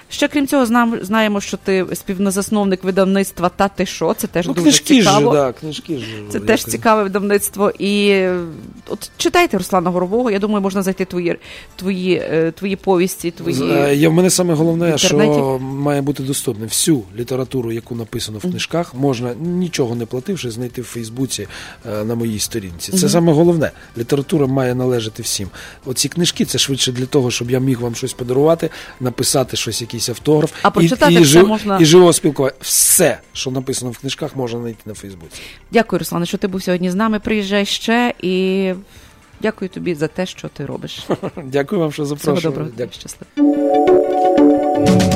Ще крім цього, знам, знаємо, що ти співнозасновник видавництва Та ти що? Це теж Ну, дуже книжки цікаво. ж, да, книжки ж. Це як- теж цікаве видавництво. І от читайте Руслана Горового. Я думаю, можна знайти твої, твої, е, твої повісті, твої. Е, Я в мене саме головне, інтернеті. що має бути доступне. Всю літературу, яку написано в книжках, можна нічого не плативши, знайти в Фейсбуці е, на моїй сторінці. Це саме головне. Література має належати всім. Оці книжки це швидше для того, щоб я міг вам щось подарувати, написати щось, якийсь автограф А прочитати і, все жив- можна- і живого спілкування. Все, що написано в книжках, можна знайти на Фейсбуці. Дякую, Руслане, що ти був сьогодні з нами. Приїжджай ще і дякую тобі за те, що ти робиш. Дякую вам, що Всього запрошували. доброго. Дякую. Щасливо.